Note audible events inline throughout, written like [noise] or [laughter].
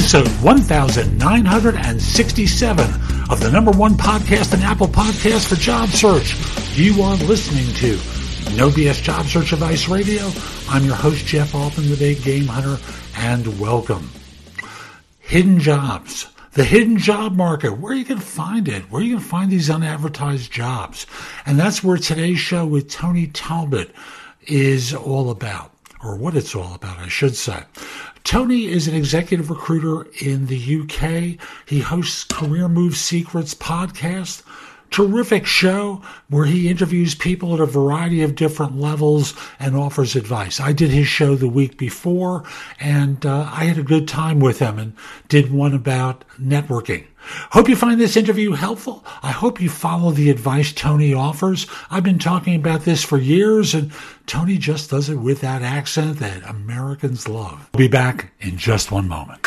episode 1967 of the number one podcast and Apple Podcast for job search. You are listening to No BS Job Search Advice Radio. I'm your host, Jeff Altman, the Big Game Hunter, and welcome. Hidden jobs. The hidden job market, where you can find it, where you can find these unadvertised jobs. And that's where today's show with Tony Talbot is all about, or what it's all about, I should say. Tony is an executive recruiter in the UK. He hosts Career Move Secrets podcast. Terrific show where he interviews people at a variety of different levels and offers advice. I did his show the week before and uh, I had a good time with him and did one about networking. Hope you find this interview helpful. I hope you follow the advice Tony offers. I've been talking about this for years, and Tony just does it with that accent that Americans love. I'll be back in just one moment.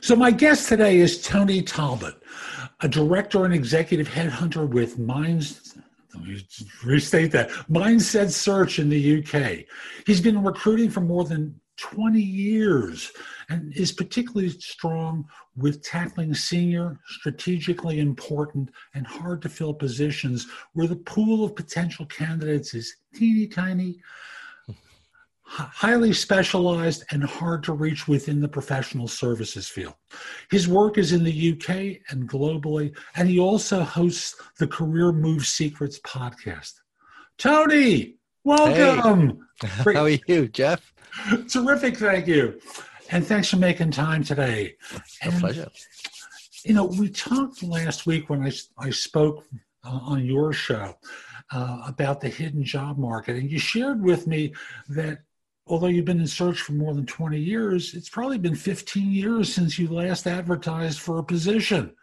So, my guest today is Tony Talbot, a director and executive headhunter with Minds. Let me restate that Mindset Search in the UK. He's been recruiting for more than 20 years and is particularly strong with tackling senior, strategically important, and hard to fill positions where the pool of potential candidates is teeny tiny highly specialized and hard to reach within the professional services field. His work is in the UK and globally, and he also hosts the Career Move Secrets podcast. Tony, welcome. Hey. [laughs] How are you, Jeff? Terrific, thank you. And thanks for making time today. A and, pleasure. You know, we talked last week when I, I spoke uh, on your show uh, about the hidden job market, and you shared with me that although you've been in search for more than 20 years, it's probably been 15 years since you last advertised for a position.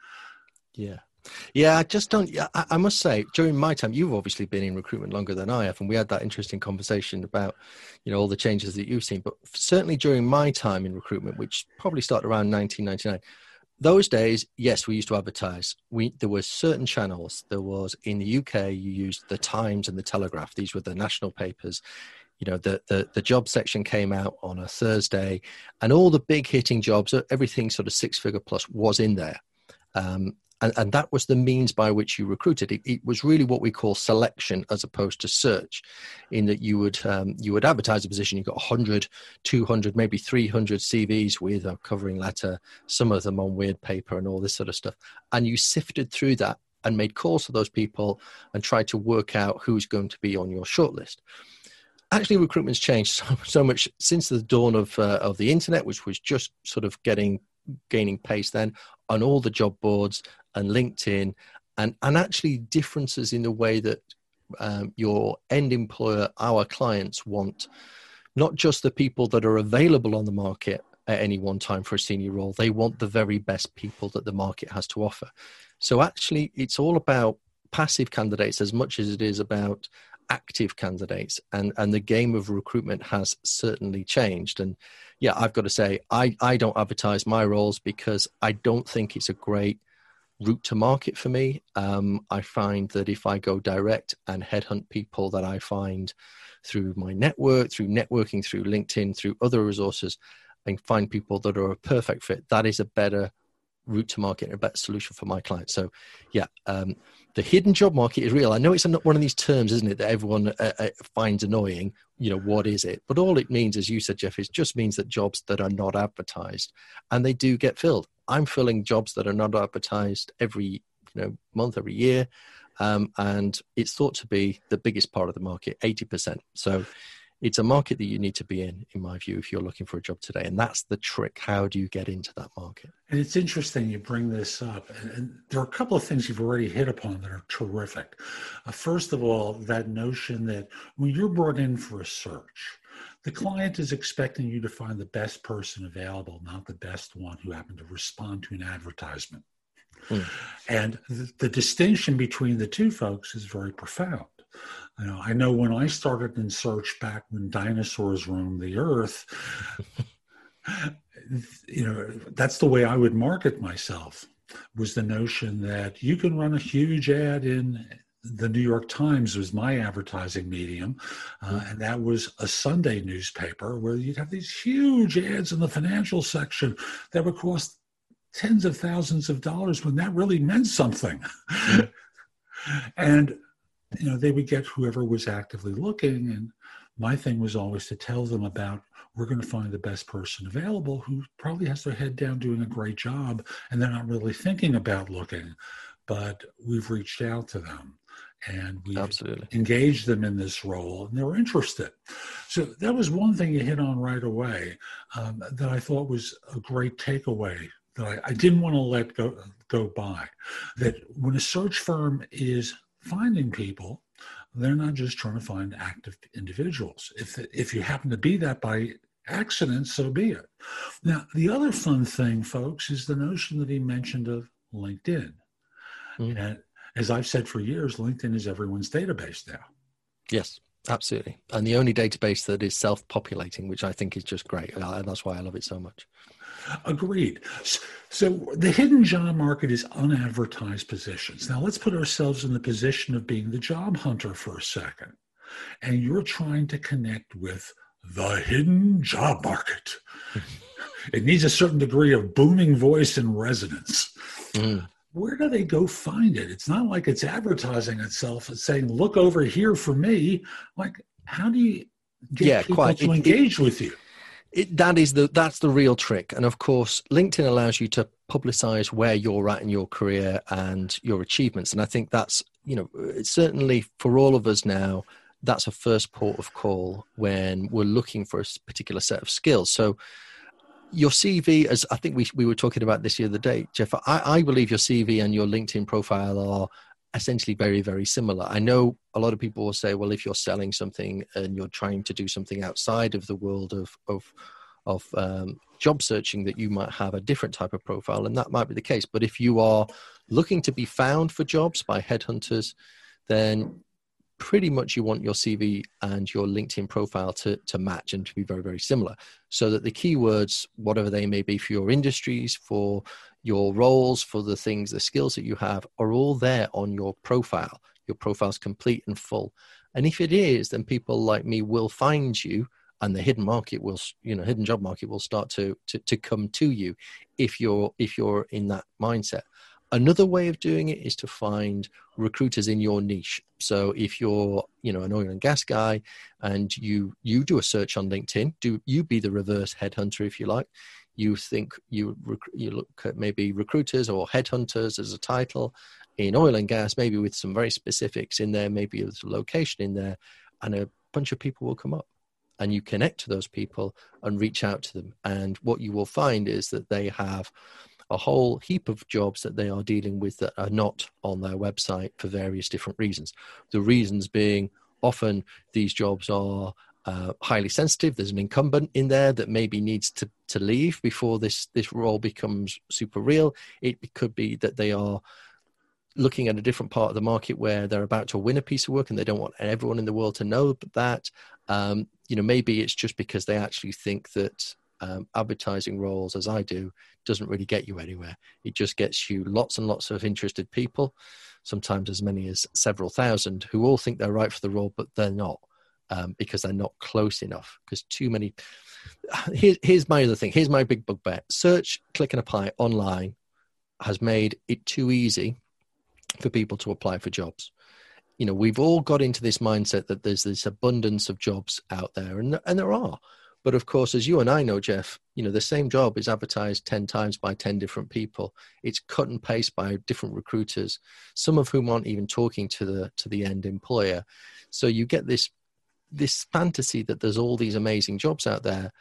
Yeah. Yeah, I just don't. I, must say, during my time, you've obviously been in recruitment longer than I have, and we had that interesting conversation about, you know, all the changes that you've seen. But certainly during my time in recruitment, which probably started around 1999, those days, yes, we used to advertise. We there were certain channels. There was in the UK, you used the Times and the Telegraph. These were the national papers you know the, the the job section came out on a thursday and all the big hitting jobs everything sort of six figure plus was in there. Um, and, and that was the means by which you recruited. It, it, was really what we call selection as opposed to search in that you would um, you would advertise a position you got 100 200 maybe 300 cvs with a covering letter some of them on weird paper and all this sort of stuff. And you sifted through that and made calls to those people and tried to work out who's going to be on your shortlist actually recruitment's changed so, so much since the dawn of uh, of the internet, which was just sort of getting gaining pace then on all the job boards and LinkedIn, and and actually differences in the way that um, your end employer, our clients want not just the people that are available on the market at any one time for a senior role, they want the very best people that the market has to offer. So actually, it's all about passive candidates as much as it is about active candidates and and the game of recruitment has certainly changed. And yeah i've got to say i i don't advertise my roles because i don't think it's a great route to market for me. Um, i find that if i go direct and headhunt people that i find through my network through networking through linkedin through other resources and find people that are a perfect fit that is a better route to market and a better solution for my clients. So yeah um, the hidden job market is real. I know it's one of these terms, isn't it, that everyone uh, uh, finds annoying. You know, what is it? But all it means, as you said, Jeff, is just means that jobs that are not advertised and they do get filled. I'm filling jobs that are not advertised every you know month, every year, um, and it's thought to be the biggest part of the market, eighty percent. So it's a market that you need to be in, in my view, if you're looking for a job today. And that's the trick. How do you get into that market? And it's interesting you bring this up. And, there are a couple of things you've already hit upon that are terrific. Uh, first of all, that notion that when you're brought in for a search, the client is expecting you to find the best person available, not the best one who happened to respond to an advertisement. Mm. And the, the distinction between the two folks is very profound. You know, I know when I started in search back when dinosaurs roamed the earth, you know, that's the way I would market myself was the notion that you can run a huge ad in the New York Times was my advertising medium, uh, and that was a Sunday newspaper where you'd have these huge ads in the financial section that would cost tens of thousands of dollars when that really meant something. [laughs] and you know, they would get whoever was actively looking. And my thing was always to tell them about we're going to find the best person available who probably has their head down doing a great job and they're not really thinking about looking, but we've reached out to them and we Absolutely. engaged them in this role and they were interested. So that was one thing you hit on right away um, that I thought was a great takeaway that I, I didn't want to let go, go by. That when a search firm is finding people, they're not just trying to find active individuals. If, if you happen to be that by accident, so be it. Now, the other fun thing, folks, is the notion that he mentioned of LinkedIn. Mm. And as I've said for years, LinkedIn is everyone's database now. Yes, absolutely. And the only database that is self populating, which I think is just great. And that's why I love it so much. Agreed. So the hidden job market is unadvertised positions. Now let's put ourselves in the position of being the job hunter for a second. And you're trying to connect with the hidden job market. [laughs] it needs a certain degree of booming voice and resonance. Mm. Where do they go find it? It's not like it's advertising itself. It's saying, look over here for me. Like, how do you get yeah, people quite. to it, engage it, with you? it, that is the that's the real trick and of course linkedin allows you to publicize where you're at in your career and your achievements and i think that's you know certainly for all of us now that's a first port of call when we're looking for a particular set of skills so your cv as i think we, we were talking about this the other day jeff I, I believe your cv and your linkedin profile are essentially very very similar. I know a lot of people will say well if you're selling something and you're trying to do something outside of the world of of of um, job searching that you might have a different type of profile and that might be the case. But if you are looking to be found for jobs by headhunters then pretty much you want your CV and your LinkedIn profile to, to match and to be very, very similar. So that the keywords, whatever they may be for your industries, for your roles, for the things, the skills that you have, are all there on your profile. Your profile's complete and full. And if it is, then people like me will find you and the hidden market will you know hidden job market will start to, to to come to you if you're if you're in that mindset Another way of doing it is to find recruiters in your niche. So if you're, you know, an oil and gas guy and you you do a search on LinkedIn, do you be the reverse headhunter if you like. You think you you look at maybe recruiters or headhunters as a title in oil and gas, maybe with some very specifics in there, maybe with a location in there, and a bunch of people will come up and you connect to those people and reach out to them. And what you will find is that they have a whole heap of jobs that they are dealing with that are not on their website for various different reasons. The reasons being often these jobs are uh, highly sensitive. There's an incumbent in there that maybe needs to, to leave before this, this role becomes super real. It could be that they are looking at a different part of the market where they're about to win a piece of work and they don't want everyone in the world to know that. Um, you know, maybe it's just because they actually think that um, advertising roles as I do doesn't really get you anywhere. It just gets you lots and lots of interested people, sometimes as many as several thousand, who all think they're right for the role, but they're not um, because they're not close enough. Because too many. [sighs] Here, here's my other thing. Here's my big bugbear: search, click, and apply online has made it too easy for people to apply for jobs. You know, we've all got into this mindset that there's this abundance of jobs out there, and and there are but of course, as you and I know, Jeff, you know, the same job is advertised 10 times by 10 different people. It's cut and paste by different recruiters, some of whom aren't even talking to the to the end employer. So you get this this fantasy that there's all these amazing jobs out there.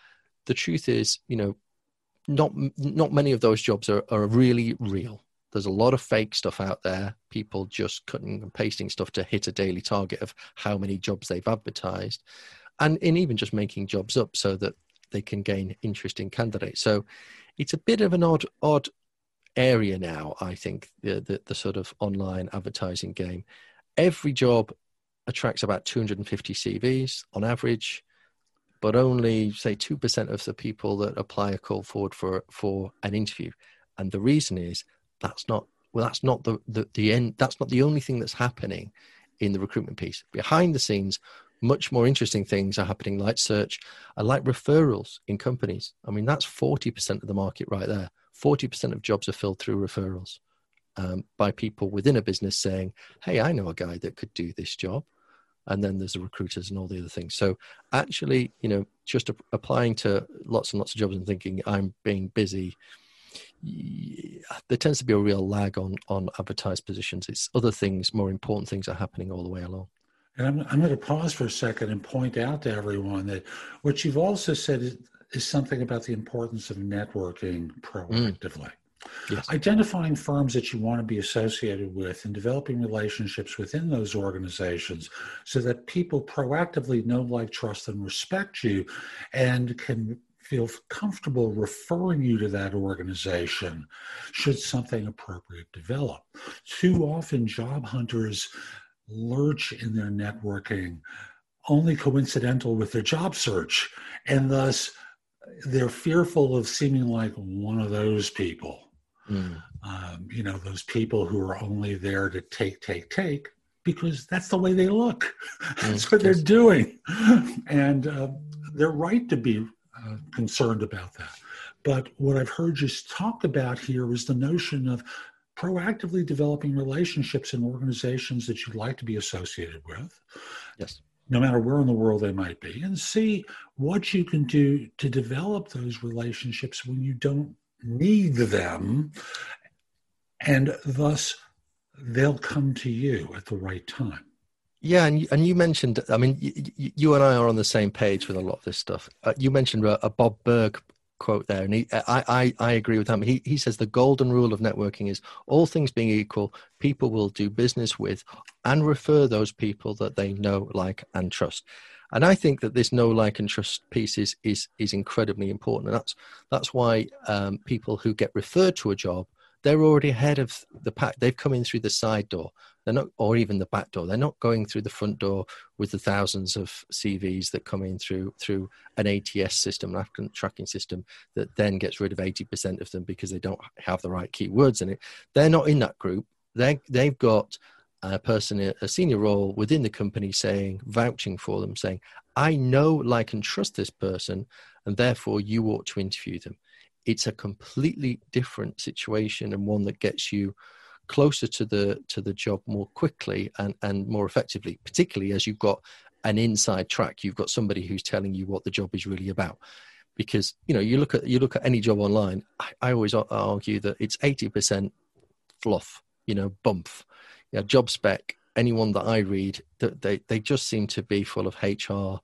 The truth is, you know, not not many of those jobs are, are really real. There's a lot of fake stuff out there. People just cutting and pasting stuff to hit a daily target of how many jobs they've advertised, and in even just making jobs up so that they can gain interest in candidates. So it's a bit of an odd odd area now. I think the the, the sort of online advertising game. Every job attracts about 250 CVs on average but only say 2% of the people that apply are called forward for for an interview and the reason is that's not well that's not the, the the end that's not the only thing that's happening in the recruitment piece behind the scenes much more interesting things are happening like search and like referrals in companies. I mean that's 40% of the market right there. 40% of jobs are filled through referrals um, by people within a business saying hey i know a guy that could do this job. And then there's the recruiters and all the other things. So actually you know just a- applying to lots and lots of jobs and thinking i'm being busy there tends to be a real lag on on advertised positions. It's other things more important things are happening all the way along and i'm, I'm going to pause for a second and point out to everyone that what you've also said is, is something about the importance of networking proactively mm. Yes. Identifying firms that you want to be associated with and developing relationships within those organizations so that people proactively know, like, trust, and respect you and can feel comfortable referring you to that organization should something appropriate develop. Too often, job hunters lurch in their networking only coincidental with their job search, and thus they're fearful of seeming like one of those people. Mm. Um, you know, those people who are only there to take, take, take, because that's the way they look. [laughs] that's mm, what they're doing. [laughs] And uh, they're right to be uh, concerned about that. But what I've heard you talk about here is the notion of proactively developing relationships in organizations that you'd like to be associated with. Yes. No matter where in the world they might be, and see what you can do to develop those relationships when you don't need them, and thus they'll come to you at the right time. Yeah, and you, and you mentioned, I mean, you, you, and I are on the same page with a lot of this stuff. Uh, you mentioned a, a, Bob Burg quote there, and he, I, I, I agree with him. He, he says the golden rule of networking is all things being equal, people will do business with and refer those people that they know, like, and trust. And I think that this know, like, and trust piece is is, is incredibly important, and that's that's why um, people who get referred to a job they're already ahead of the pack. They've come in through the side door. They're not, or even the back door. They're not going through the front door with the thousands of CVs that come in through through an ATS system, an applicant tracking system, that then gets rid of eighty percent of them because they don't have the right keywords in it. They're not in that group. They they've got a person, a senior role within the company saying, vouching for them, saying, I know, like, and trust this person, and therefore you ought to interview them. It's a completely different situation and one that gets you closer to the to the job more quickly and and more effectively particularly as you've got an inside track you've got somebody who's telling you what the job is really about because you know you look at you look at any job online i, I always argue that it's 80% fluff you know bump job spec, anyone that I read, that they, they just seem to be full of HR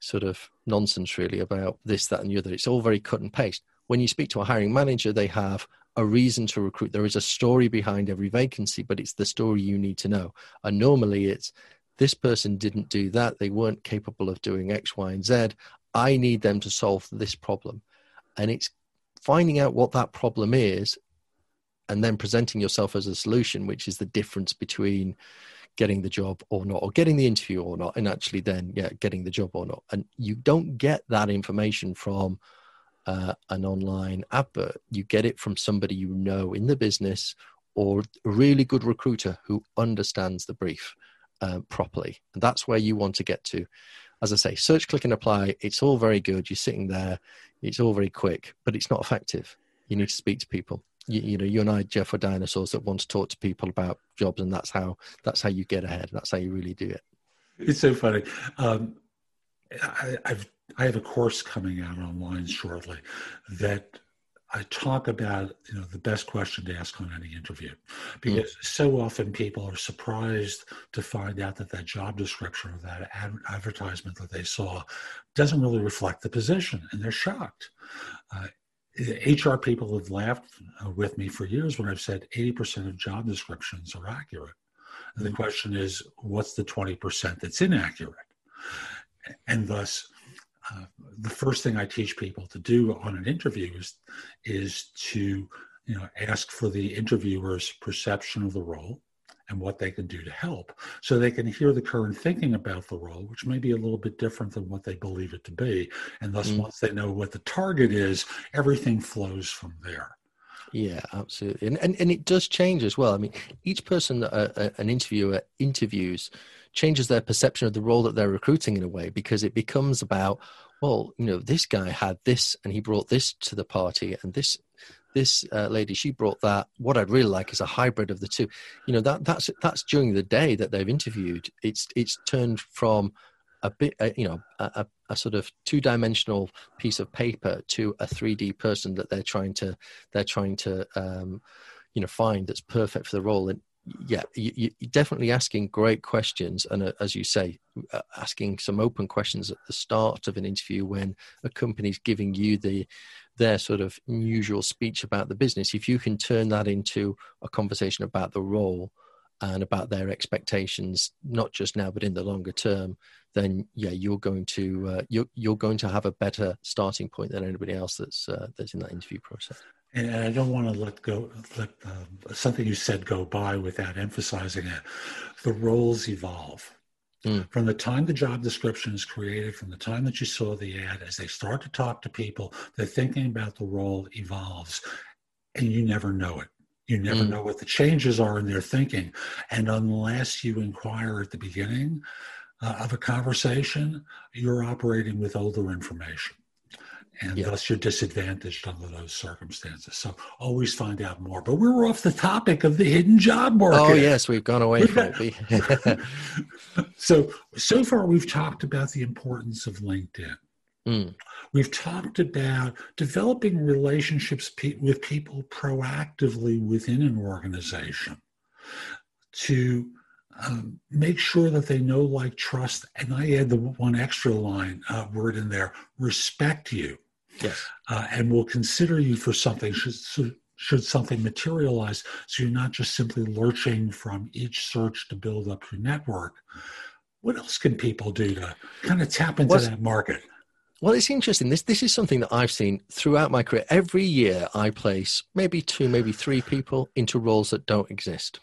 sort of nonsense really about this, that, and the other. It's all very cut and paste. When you speak to a hiring manager, they have a reason to recruit. There is a story behind every vacancy, but it's the story you need to know. And normally it's this person didn't do that. They weren't capable of doing X, Y, and Z. I need them to solve this problem. And it's finding out what that problem is and then presenting yourself as a solution, which is the difference between getting the job or not, or getting the interview or not, and actually then yeah, getting the job or not. And you don't get that information from uh, an online advert. You get it from somebody you know in the business or a really good recruiter who understands the brief uh, properly. And that's where you want to get to. As I say, search, click, and apply. It's all very good. You're sitting there. It's all very quick, but it's not effective. You need to speak to people you, you, know you and i jeff are dinosaurs that want to talk to people about jobs and that's how that's how you get ahead that's how you really do it it's so funny um, I, i've i have a course coming out online shortly that I talk about you know the best question to ask on any interview because mm. so often people are surprised to find out that that job description or that ad- advertisement that they saw doesn't really reflect the position and they're shocked. Uh, HR people have laughed uh, with me for years when I've said 80% of job descriptions are accurate. And the mm. question is, what's the 20% that's inaccurate? And thus, uh, the first thing I teach people to do on an interview is is to you know ask for the interviewer's perception of the role and what they can do to help so they can hear the current thinking about the role which may be a little bit different than what they believe it to be. And thus mm. once they know what the target is everything flows from there. Yeah absolutely. And, and, and it does change as well. I mean each person that a, a, an interviewer interviews changes their perception of the role that they're recruiting in a way because it becomes about well you know this guy had this and he brought this to the party and this this uh, lady she brought that. What i'd really like is a hybrid of the two. You know that that's that's during the day that they've interviewed. It's it's turned from a bit uh, you know a, a, sort of two-dimensional piece of paper to a 3d person that they're trying to they're trying to um, you know find that's perfect for the role. And yeah, you, are definitely asking great questions, and uh, as you say, uh, asking some open questions at the start of an interview when a company's giving you the their sort of usual speech about the business. If you can turn that into a conversation about the role and about their expectations, not just now but in the longer term, then yeah, you're going to uh, you're you're going to have a better starting point than anybody else that's uh, that's in that interview process and I don't want to let go let uh, something you said go by without emphasizing it. The roles evolve. Mm. From the time the job description is created, from the time that you saw the ad, as they start to talk to people, they're thinking about the role evolves, and you never know it. You never mm. know what the changes are in their thinking, and unless you inquire at the beginning uh, of a conversation, you're operating with older information and yeah. thus you're disadvantaged under those circumstances. So always find out more. But we're off the topic of the hidden job market. Oh yes, we've gone away from it. [laughs] so so far we've talked about the importance of LinkedIn. Mm. We've talked about developing relationships pe- with people proactively within an organization to um, make sure that they know, like, trust, and I add the one extra line uh, word in there: respect you. Yes. Uh, and will consider you for something should, should something materialize. So you're not just simply lurching from each search to build up your network. What else can people do to kind of tap into What's, that market? Well, it's interesting. This this is something that I've seen throughout my career. Every year, I place maybe two, maybe three people into roles that don't exist.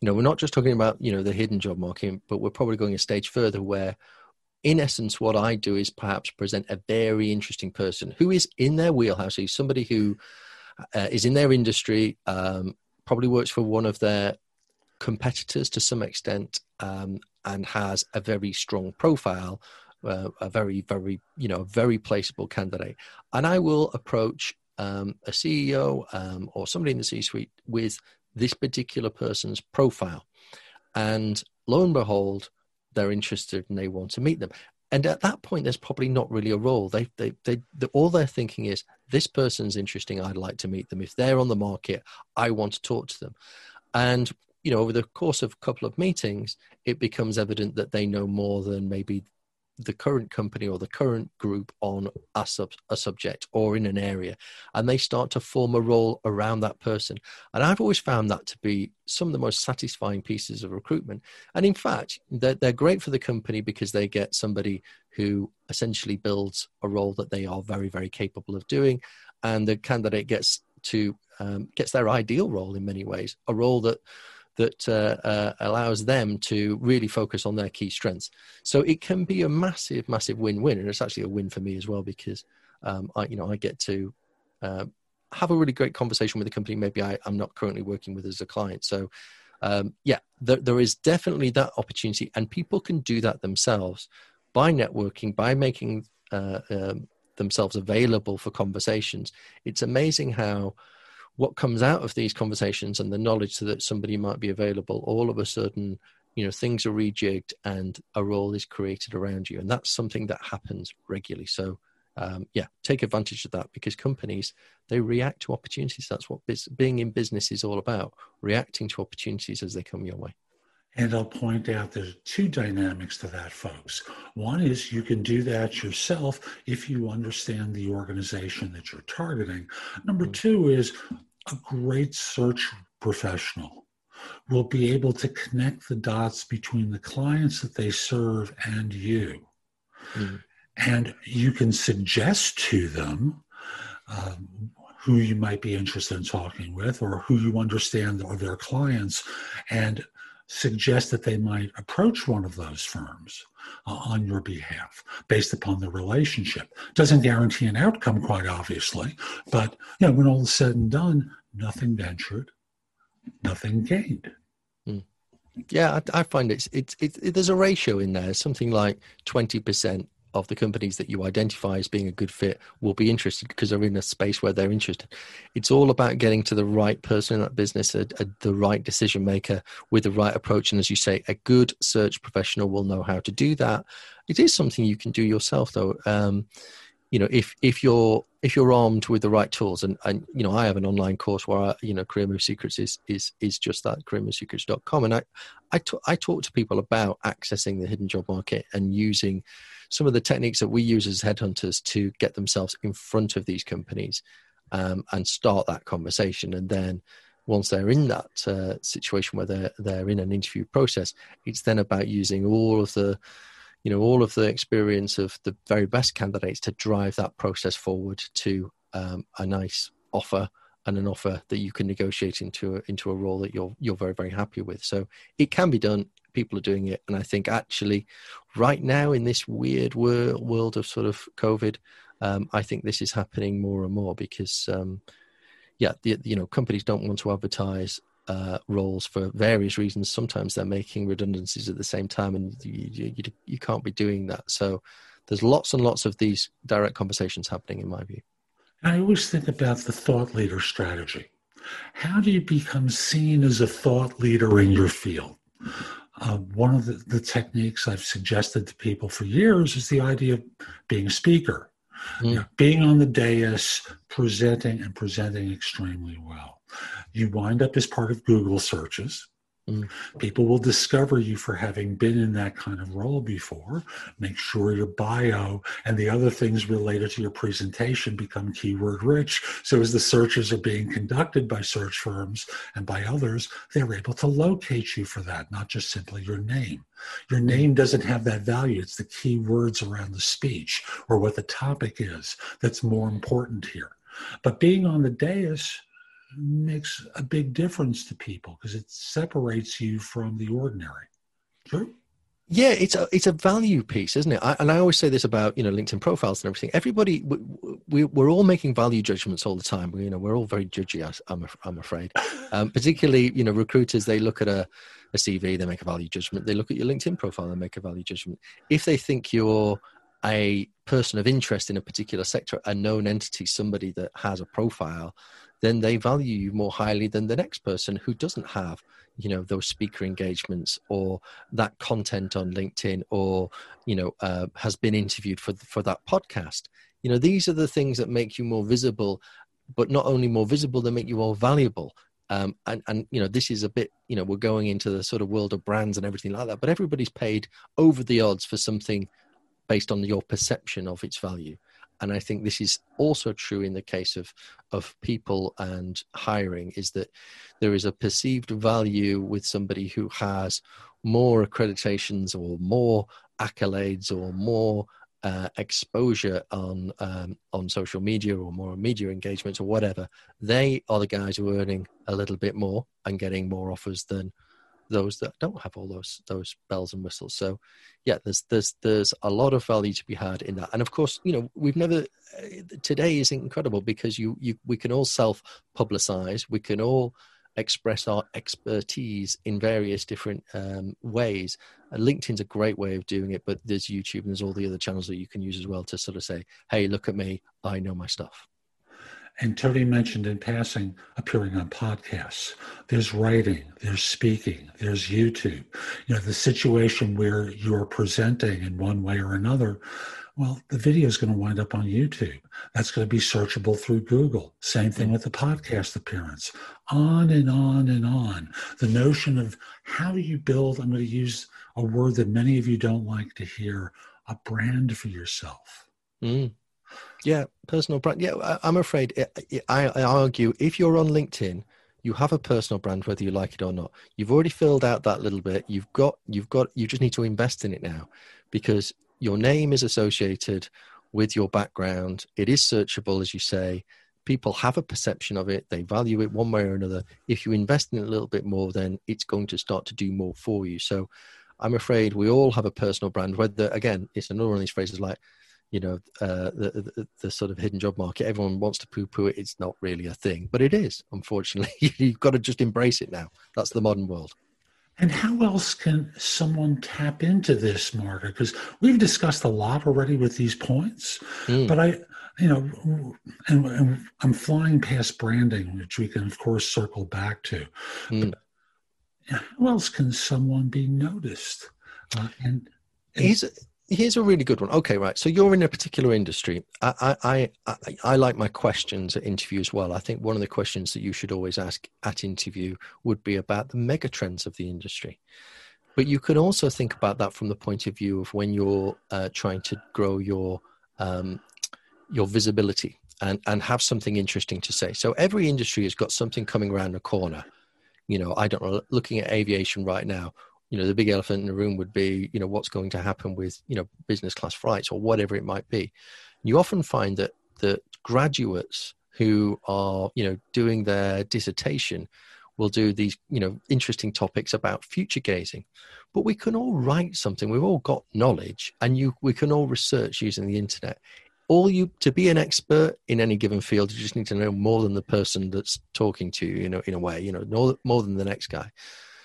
You know, we're not just talking about you know the hidden job market, but we're probably going a stage further where in essence, what I do is perhaps present a very interesting person who is in their wheelhouse. He's somebody who uh, is in their industry, um, probably works for one of their competitors to some extent, um, and has a very strong profile, uh, a very, very, you know, very placeable candidate. And I will approach um, a CEO um, or somebody in the C-suite with this particular person's profile, and lo and behold, they're interested and they want to meet them. And at that point, there's probably not really a role. They, they, they, they, all they're thinking is, this person's interesting. I'd like to meet them. If they're on the market, I want to talk to them. And you know, over the course of a couple of meetings, it becomes evident that they know more than maybe the current company or the current group on a, sub, a subject or in an area and they start to form a role around that person. And i've always found that to be some of the most satisfying pieces of recruitment. And in fact they're, they're great for the company because they get somebody who essentially builds a role that they are very very capable of doing. And the candidate gets to um, gets their ideal role in many ways a role that that uh, uh, allows them to really focus on their key strengths. So it can be a massive, massive win-win, and it's actually a win for me as well because um, I, you know, I get to uh, have a really great conversation with a company maybe I, am not currently working with as a client. So um, yeah, there, there is definitely that opportunity, and people can do that themselves by networking, by making uh, um, themselves available for conversations. It's amazing how what comes out of these conversations and the knowledge that somebody might be available, all of a sudden, you know, things are rejigged and a role is created around you. And that's something that happens regularly. So um, yeah, take advantage of that because companies they react to opportunities. That's what being in business is all about: reacting to opportunities as they come your way. And I'll point out there's two dynamics to that, folks. One is you can do that yourself if you understand the organization that you're targeting. Number mm. two is a great search professional will be able to connect the dots between the clients that they serve and you. Mm. And you can suggest to them um, who you might be interested in talking with or who you understand are their clients and suggest that they might approach one of those firms uh, on your behalf based upon the relationship. Doesn't guarantee an outcome, quite obviously, but you know, when all is said and done, nothing ventured, nothing gained. Hmm. Yeah, I, I, find it's, it's, it, there's a ratio in there, something like 20% of the companies that you identify as being a good fit will be interested because they're in a space where they're interested. It's all about getting to the right person in that business, a, a, the right decision maker with the right approach. And as you say, a good search professional will know how to do that. It is something you can do yourself, though. Um, you know, if if you're if you're armed with the right tools, and, and you know, I have an online course where I, you know, Career Move Secrets is is is just that careermovesecrets.com, and I I, t- I talk to people about accessing the hidden job market and using some of the techniques that we use as headhunters to get themselves in front of these companies um, and start that conversation. And then once they're in that uh, situation where they're they're in an interview process, it's then about using all of the you know all of the experience of the very best candidates to drive that process forward to um, a nice offer and an offer that you can negotiate into a, into a role that you're you're very very happy with. So it can be done people are doing it. And I think actually, right now in this weird world of sort of COVID, um, I think this is happening more and more because, um, yeah, the, you know, companies don't want to advertise uh, roles for various reasons. Sometimes they're making redundancies at the same time, and you, you, you can't be doing that. So there's lots and lots of these direct conversations happening, in my view. I always think about the thought leader strategy. How do you become seen as a thought leader in your field? Uh, one of the, the, techniques I've suggested to people for years is the idea of being a speaker, mm. you know, being on the dais, presenting and presenting extremely well. You wind up as part of Google searches. People will discover you for having been in that kind of role before. Make sure your bio and the other things related to your presentation become keyword rich. So, as the searches are being conducted by search firms and by others, they're able to locate you for that, not just simply your name. Your mm-hmm. name doesn't have that value. It's the keywords around the speech or what the topic is that's more important here. But being on the dais, makes a big difference to people because it separates you from the ordinary. True. Yeah, it's a it's a value piece, isn't it? I, and I always say this about you know LinkedIn profiles and everything. Everybody, we, we we're all making value judgments all the time. We, you know, we're all very judgy. I'm I'm afraid. Um, particularly, you know, recruiters they look at a a CV, they make a value judgment. They look at your LinkedIn profile, they make a value judgment. If they think you're a person of interest in a particular sector, a known entity, somebody that has a profile, then they value you more highly than the next person who doesn't have you know those speaker engagements or that content on linkedin or you know uh, has been interviewed for for that podcast. You know these are the things that make you more visible but not only more visible they make you more valuable. Um, and and you know this is a bit you know we're going into the sort of world of brands and everything like that but everybody's paid over the odds for something based on your perception of its value and I think this is also true in the case of of people and hiring is that there is a perceived value with somebody who has more accreditations or more accolades or more uh, exposure on um, on social media or more media engagements or whatever. They are the guys who are earning a little bit more and getting more offers than those that don't have all those those bells and whistles. So, yeah, there's there's there's a lot of value to be had in that. And of course, you know, we've never today is incredible because you you we can all self publicize, we can all express our expertise in various different um, ways. And LinkedIn's a great way of doing it, but there's YouTube and there's all the other channels that you can use as well to sort of say, "Hey, look at me, I know my stuff." And Tony mentioned in passing appearing on podcasts. There's writing, there's speaking, there's YouTube. You know, the situation where you're presenting in one way or another Well, the video is going to wind up on YouTube. That's going to be searchable through Google. Same thing with the podcast appearance. On and on and on. The notion of how do you build, I'm going to use a word that many of you don't like to hear, a brand for yourself. Mm. Yeah, personal brand. Yeah, I'm afraid eh, eh, I, I argue if you're on LinkedIn, you have a personal brand whether you like it or not. You've already filled out that little bit. You've got you've got you just need to invest in it now because your name is associated with your background. It is searchable, as you say. People have a perception of it. They value it one way or another. If you invest in it a little bit more, then it's going to start to do more for you. So I'm afraid we all have a personal brand, whether, again, it's another one of these phrases like, you know, uh, the, the, the, sort of hidden job market. Everyone wants to poo poo it. It's not really a thing, but it is, unfortunately. [laughs] You've got to just embrace it now. That's the modern world. And how else can someone tap into this, Marta? Because we've discussed a lot already with these points, mm. but I, you know, and, and, I'm flying past branding, which we can of course circle back to. Mm. But how else can someone be noticed? Uh, and, and here's here's a really good one. Okay, right. So you're in a particular industry. I, I, I, I, like my questions at interview as well. I think one of the questions that you should always ask at interview would be about the mega trends of the industry. But you can also think about that from the point of view of when you're uh, trying to grow your um, your visibility and, and have something interesting to say. So every industry has got something coming around the corner. You know, I don't know, looking at aviation right now, you know the big elephant in the room would be you know what's going to happen with you know business class flights or whatever it might be. You often find that the graduates who are you know doing their dissertation will do these you know interesting topics about future gazing. But we can all write something. We've all got knowledge and you we can all research using the internet. All you to be an expert in any given field you just need to know more than the person that's talking to you you know in a way you know more, more than the next guy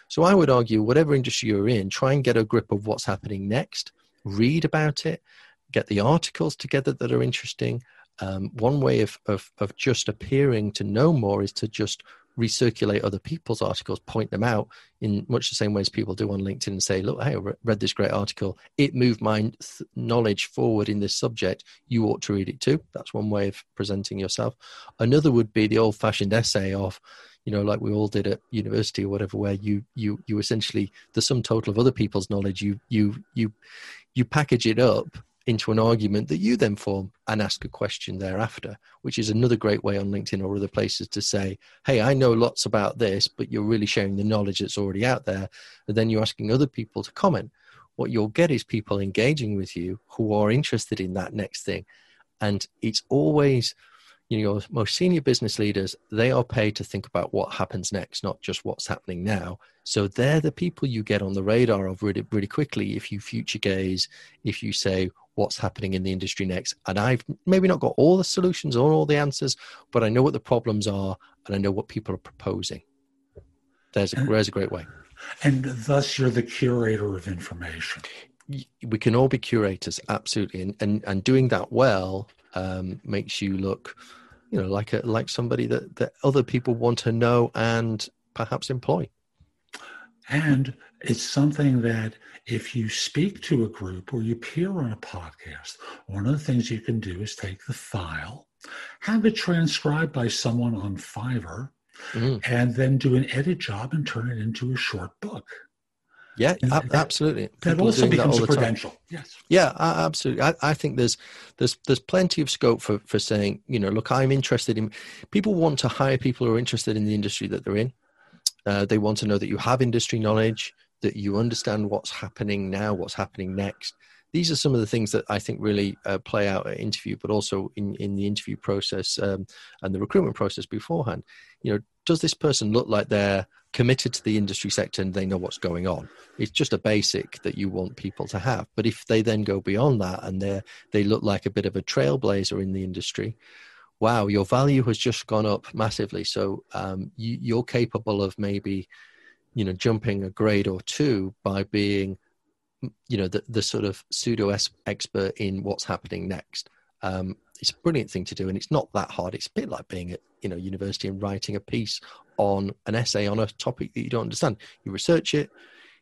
so I would argue, whatever industry you're in, try and get a grip of what's happening next, read about it, get the articles together that are interesting. Um, one way of, of, of just appearing to know more is to just recirculate other people's articles, point them out in much the same way as people do on LinkedIn and say, look, hey, I read this great article. It moved my th- knowledge forward in this subject. You ought to read it too. That's one way of presenting yourself. Another would be the old fashioned essay of, you know like we all did at university or whatever where you you you essentially the sum total of other people's knowledge you you you you package it up into an argument that you then form and ask a question thereafter, which is another great way on LinkedIn or other places to say, Hey, I know lots about this, but you're really sharing the knowledge that's already out there. And then you're asking other people to comment. What you'll get is people engaging with you who are interested in that next thing. And it's always you know, your most senior business leaders, they are paid to think about what happens next, not just what's happening now. So they're the people you get on the radar of really, really quickly if you future gaze, if you say what's happening in the industry next. And I've maybe not got all the solutions or all the answers, but I know what the problems are and I know what people are proposing. There's a, there's a great way. And thus you're the curator of information. We can all be curators, absolutely. And, and, and doing that well um, makes you look you know like a like somebody that that other people want to know and perhaps employ and it's something that if you speak to a group or you appear on a podcast one of the things you can do is take the file have it transcribed by someone on fiverr mm-hmm. and then do an edit job and turn it into a short book yeah, that, absolutely. That also becomes that a credential. Yes. Yeah, absolutely. I, I, think there's there's there's plenty of scope for for saying, you know, look, I'm interested in. People want to hire people who are interested in the industry that they're in. Uh, they want to know that you have industry knowledge, that you understand what's happening now, what's happening next. These are some of the things that I think really uh, play out at interview, but also in, in the interview process um, and the recruitment process beforehand. You know, does this person look like they're committed to the industry sector and they know what's going on. It's just a basic that you want people to have. But if they then go beyond that and they they look like a bit of a trailblazer in the industry, wow, your value has just gone up massively. So um, you, you're capable of maybe, you know, jumping a grade or two by being, you know, the, the sort of pseudo expert in what's happening next. Um, it's a brilliant thing to do, and it's not that hard. It's a bit like being at you know university and writing a piece on an essay on a topic that you don't understand. You research it,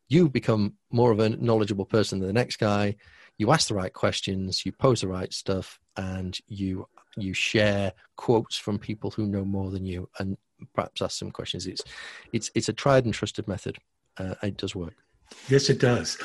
you become more of a knowledgeable person than the next guy. you ask the right questions, you pose the right stuff, and you you share quotes from people who know more than you, and perhaps ask some questions. It's it's it's a tried and trusted method. Uh, it does work. Yes, it does.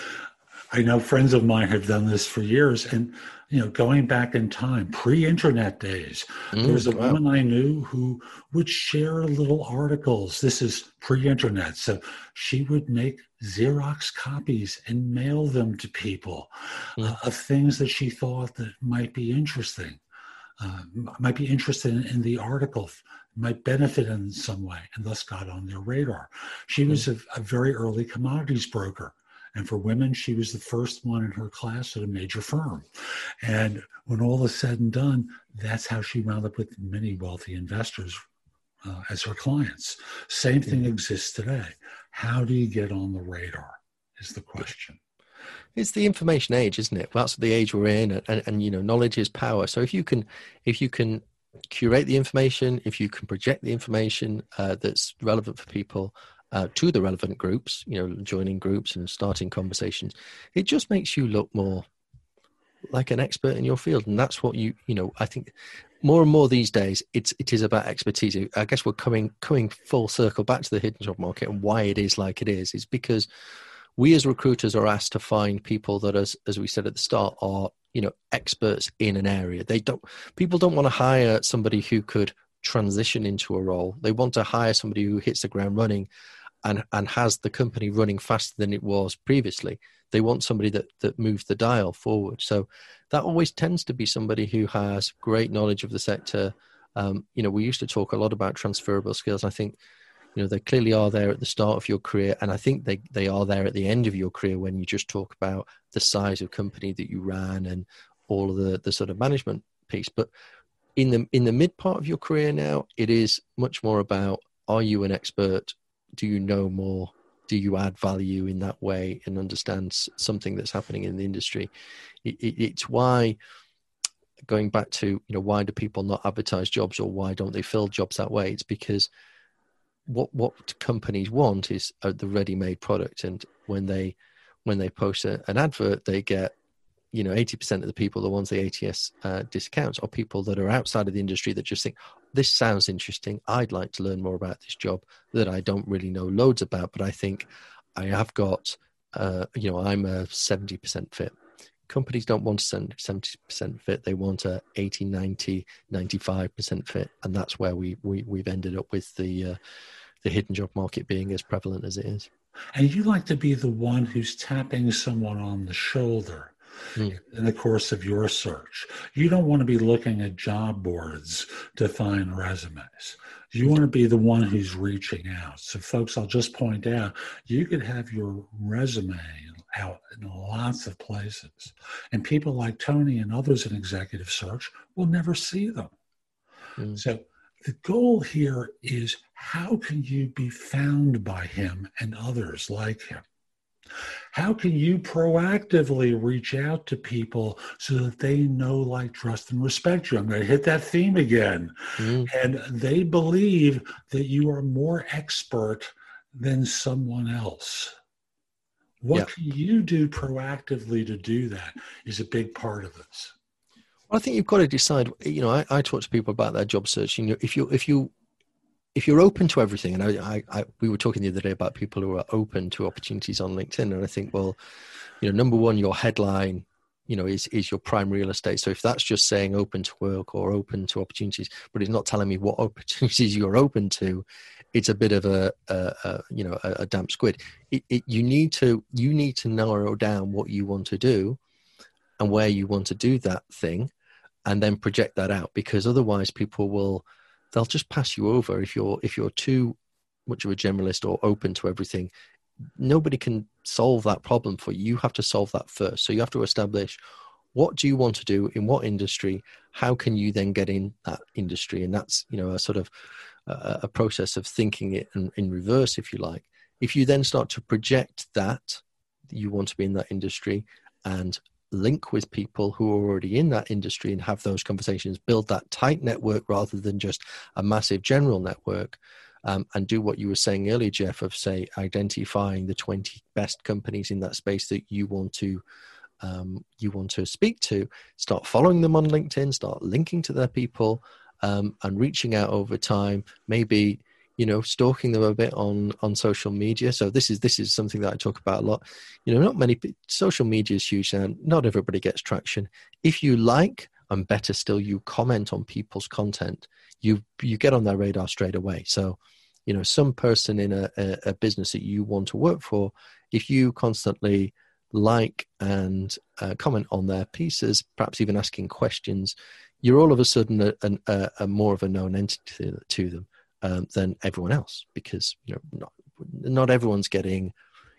I know friends of mine have done this for years, and you know, going back in time, pre-internet days, mm, there was a wow. woman I knew who would share little articles. This is pre-internet, so she would make Xerox copies and mail them to people mm. uh, of things that she thought that might be interesting, uh, might be interested in, in, the article, might benefit in some way, and thus got on their radar. She mm. was a, a very early commodities broker and for women, she was the first one in her class at a major firm. And when all is said and done, that's how she wound up with many wealthy investors uh, as her clients. Same thing exists today. How do you get on the radar? Is the question. It's the information age, isn't it? Well, that's the age we're in, and, and, and you know, knowledge is power. So if you can, if you can curate the information, if you can project the information uh, that's relevant for people, uh, to the relevant groups, you know, joining groups and starting conversations, it just makes you look more like an expert in your field. And that's what you, you know, I think more and more these days, it's, it is about expertise. I guess we're coming, coming full circle back to the hidden job market and why it is like it is, is because we as recruiters are asked to find people that, as, as we said at the start, are, you know, experts in an area. They don't, people don't want to hire somebody who could transition into a role. They want to hire somebody who hits the ground running and and has the company running faster than it was previously. They want somebody that that moves the dial forward. So that always tends to be somebody who has great knowledge of the sector. Um, you know, we used to talk a lot about transferable skills. I think you know they clearly are there at the start of your career and i think they, they are there at the end of your career when you just talk about the size of company that you ran and all of the, the sort of management piece but in the in the mid part of your career now it is much more about are you an expert do you know more? Do you add value in that way and understand something that's happening in the industry? It, it, it's why going back to you know why do people not advertise jobs or why don't they fill jobs that way? It's because what what companies want is uh, the ready-made product. And when they when they post a, an advert they get you know 80% of the people the ones the ats uh, discounts are people that are outside of the industry that just think this sounds interesting. I'd like to learn more about this job that i don't really know loads about but i think i have got uh, you know i'm a 70% fit. Companies don't want a 70% fit. They want a 80 90 95% fit. And that's where we, we we've ended up with the uh, the hidden job market being as prevalent as it is. And you like to be the one who's tapping someone on the shoulder mm. in the course of your search. You don't want to be looking at job boards to find resumes. You want to be the one who's reaching out. So, folks, I'll just point out you could have your resume out in lots of places, and people like Tony and others in executive search will never see them. Mm. So, the goal here is how can you be found by him and others like him? How can you proactively reach out to people so that they know, like, trust, and respect you? I'm going to hit that theme again. Mm. And they believe that you are more expert than someone else. What yeah. can you do proactively to do that is a big part of this. Well, I think you've got to decide. You know, I, I talk to people about their job searching. If you if you if you're open to everything, and I, I, I, we were talking the other day about people who are open to opportunities on LinkedIn, and I think, well, you know, number one, your headline, you know, is is your prime real estate. So if that's just saying open to work or open to opportunities, but it's not telling me what [laughs] opportunities you're open to, it's a bit of a, a, a you know a, a, damp squid. It, it, you need to you need to narrow down what you want to do, and where you want to do that thing, and then project that out because otherwise people will they'll just pass you over if you're if you're too much of a generalist or open to everything. Nobody can solve that problem for you. You have to solve that first. So you have to establish what do you want to do in what industry? How can you then get in that industry? And that's you know a sort of a, a process of thinking it in, in reverse if you like. If you then start to project that you want to be in that industry and link with people who are already in that industry and have those conversations, build that tight network rather than just a massive general network. Um, and do what you were saying earlier, Jeff, of say identifying the 20 best companies in that space that you want to um, you want to speak to, start following them on LinkedIn, start linking to their people, um, and reaching out over time. Maybe you know stalking them a bit on on social media. So this is this is something that I talk about a lot. You know, not many social media is huge, and not everybody gets traction. If you like, and better still, you comment on people's content. You you get on their radar straight away. So you know some person in a, a, business that you want to work for if you constantly like and uh, comment on their pieces perhaps even asking questions you're all of a sudden a, a, a more of a known entity to them um, than everyone else because you know not, not everyone's getting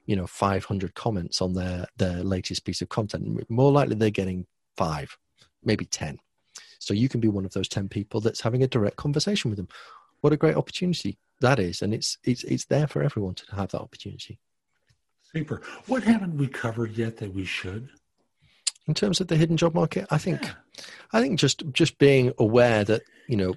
you know 500 comments on their their latest piece of content more likely they're getting five maybe 10 so you can be one of those 10 people that's having a direct conversation with them what a great opportunity that is, and it's it's it's there for everyone to have that opportunity. Super. What haven't we covered yet that we should? In terms of the hidden job market, I think, yeah. I think just just being aware that you know,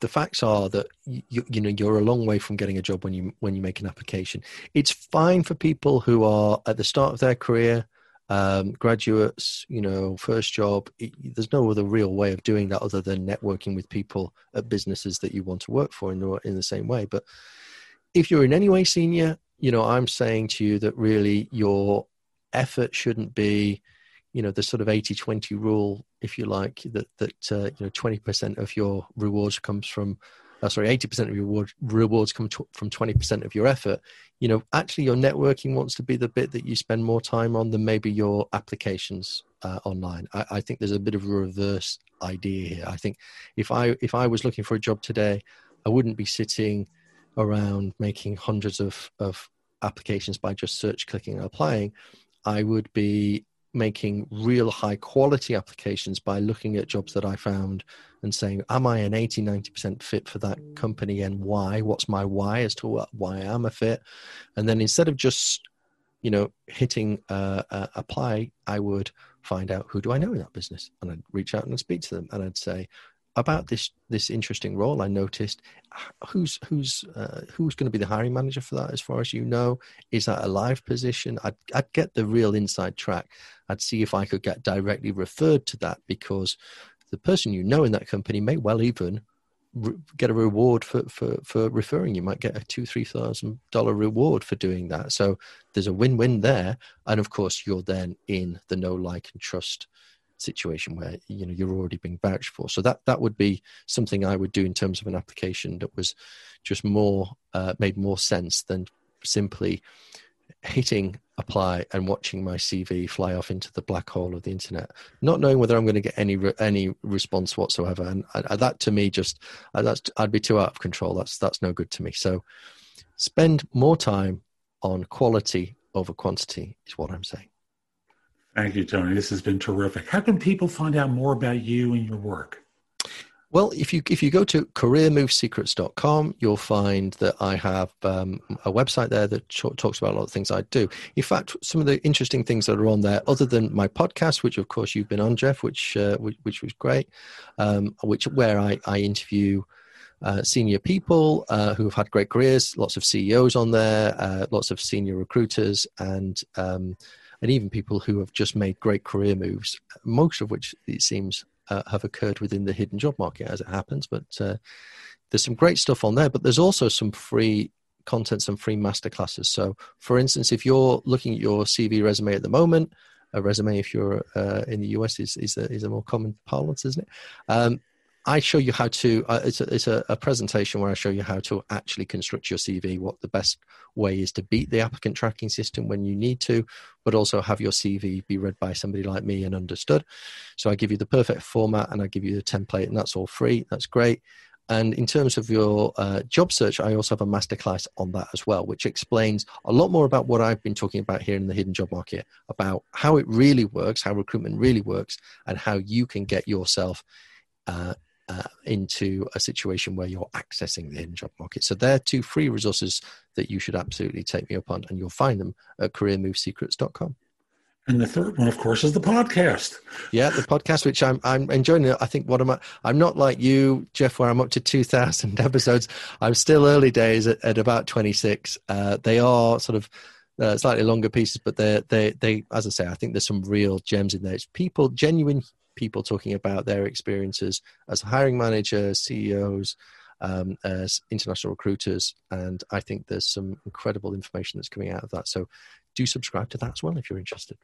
the facts are that you you know you're a long way from getting a job when you when you make an application. It's fine for people who are at the start of their career um, graduates, you know, first job. It, there's no other real way of doing that other than networking with people at businesses that you want to work for in the, in the same way. But if you're in any way senior, you know, I'm saying to you that really your effort shouldn't be, you know, the sort of 80 20 rule, if you like, that, that uh, you know, 20% of your rewards comes from uh, sorry, 80% of your reward, rewards come to, from 20% of your effort, you know, actually your networking wants to be the bit that you spend more time on than maybe your applications uh, online. I, I, think there's a bit of a reverse idea here. I think if I if I was looking for a job today, I wouldn't be sitting around making hundreds of, of applications by just search clicking and applying. I would be making real high quality applications by looking at jobs that I found and saying, Am I an 80, 90% fit for that company and why? What's my why as to why I'm a fit? And then instead of just, you know, hitting uh, uh, apply, I would find out who do I know in that business and I'd reach out and speak to them and I'd say, about this this interesting role i noticed who's who's uh, who's going to be the hiring manager for that as far as you know? Is that a live position? I'd, I'd get the real inside track. I'd see if i could get directly referred to that because the person you know in that company may well even re- get a reward for, for for referring. You might get a two three thousand dollar reward for doing that. So there's a win-win there. And of course you're then in the no like and trust situation where you know you're already being vouched for. So that that would be something I would do in terms of an application that was just more uh, made more sense than simply hitting apply and watching my CV fly off into the black hole of the internet, not knowing whether I'm going to get any re- any response whatsoever. And I, that to me just uh, that's I'd be too out of control. That's that's no good to me. So spend more time on quality over quantity is what I'm saying. Thank you, Tony. This has been terrific. How can people find out more about you and your work? Well, if you if you go to careermovesecrets.com, you'll find that I have um, a website there that talks about a lot of things I do. In fact, some of the interesting things that are on there, other than my podcast, which of course you've been on, Jeff, which uh, which, which, was great, um, which where I, I interview uh, senior people uh, who have had great careers, lots of CEOs on there, uh, lots of senior recruiters, and um, and even people who have just made great career moves, most of which it seems uh, have occurred within the hidden job market as it happens. But uh, there's some great stuff on there, but there's also some free content, some free masterclasses. So, for instance, if you're looking at your CV resume at the moment, a resume, if you're uh, in the US, is is a, is a more common parlance, isn't it? Um, I show you how to. Uh, it's a, it's a, a, presentation where I show you how to actually construct your CV. What the best way is to beat the applicant tracking system when you need to, but also have your CV be read by somebody like me and understood. So I give you the perfect format and I give you the template, and that's all free. That's great. And in terms of your uh, job search, I also have a masterclass on that as well, which explains a lot more about what I've been talking about here in the hidden job market, about how it really works, how recruitment really works, and how you can get yourself uh, uh, into a situation where you're accessing the hidden job market. So they're two free resources that you should absolutely take me up on, and you'll find them at careermovesecrets.com. And the third one, of course, is the podcast. Yeah, the podcast, which I'm I'm enjoying. I think what am I? I'm not like you, Jeff, where I'm up to two thousand [laughs] episodes. I'm still early days at, at about 26. Uh, they are sort of uh, slightly longer pieces, but they they they as I say, I think there's some real gems in there. It's people, genuine people talking about their experiences as hiring managers, CEOs, um, as international recruiters, and I think there's some incredible information that's coming out of that. So do subscribe to that as well if you're interested.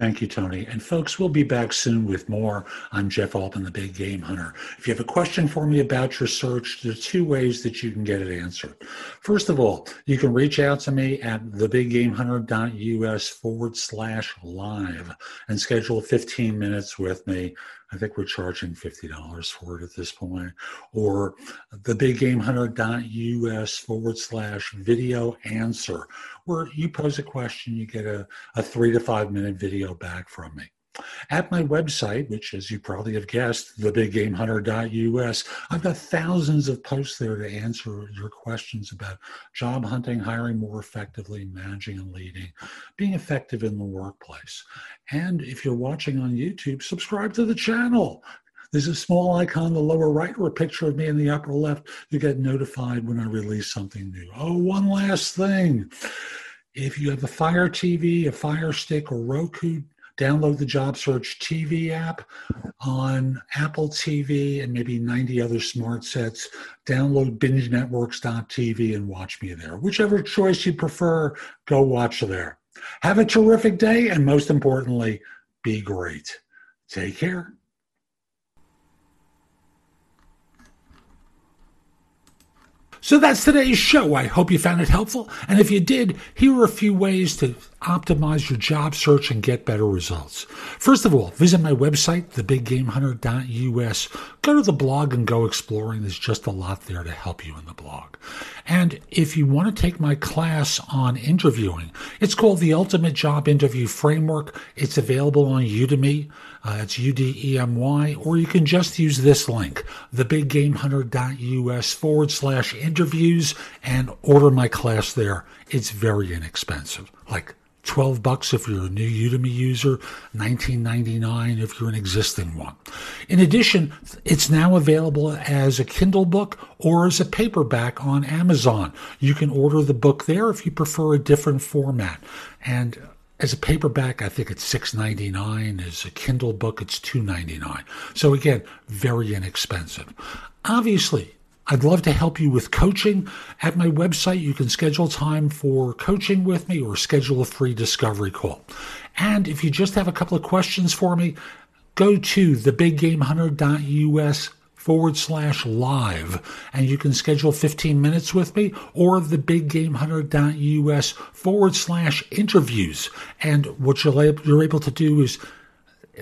Thank you, Tony. And folks, we'll be back soon with more. I'm Jeff Altman, the Big Game Hunter. If you have a question for me about your search, there are two ways that you can get it answered. First of all, you can reach out to me at thebiggamehunter.us forward slash live and schedule 15 minutes with me I think we're charging $50 for it at this point. Or thebiggamehunter.us forward slash video answer, where you pose a question, you get a, a three to five minute video back from me. At my website, which, as you probably have guessed, thebiggamehunter.us, I've got thousands of posts there to answer your questions about job hunting, hiring more effectively, managing and leading, being effective in the workplace. And if you're watching on YouTube, subscribe to the channel. There's a small icon in the lower right or a picture of me in the upper left. You get notified when I release something new. Oh, one last thing. If you have a Fire TV, a Fire Stick, or Roku, download the Job Search TV app on Apple TV and maybe 90 other smart sets. Download bingenetworks.tv and watch me there. Whichever choice you prefer, go watch there. Have a terrific day, and most importantly, be great. Take care. So that's today's show. I hope you found it helpful. And if you did, here are a few ways to optimize your job search and get better results. First of all, visit my website, thebiggamehunter.us. Go to the blog and go exploring. There's just a lot there to help you in the blog. And if you want to take my class on interviewing, it's called the Ultimate Job Interview Framework. It's available on Udemy. Uh, it's U-D-E-M-Y, or you can just use this link, thebiggamehunter.us forward slash interviews, and order my class there. It's very inexpensive, like 12 bucks if you're a new Udemy user, 19.99 if you're an existing one. In addition, it's now available as a Kindle book or as a paperback on Amazon. You can order the book there if you prefer a different format. And as a paperback, I think it's $6.99. As a Kindle book, it's $2.99. So again, very inexpensive. Obviously, I'd love to help you with coaching. At my website, you can schedule time for coaching with me or schedule a free discovery call. And if you just have a couple of questions for me, go to thebiggamehunter.us forward slash live and you can schedule 15 minutes with me or the thebiggamehunter.us forward slash interviews. And what you're able to do is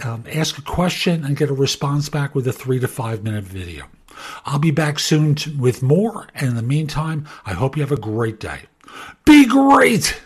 um, ask a question and get a response back with a three to five minute video. I'll be back soon with more. And in the meantime, I hope you have a great day. Be great!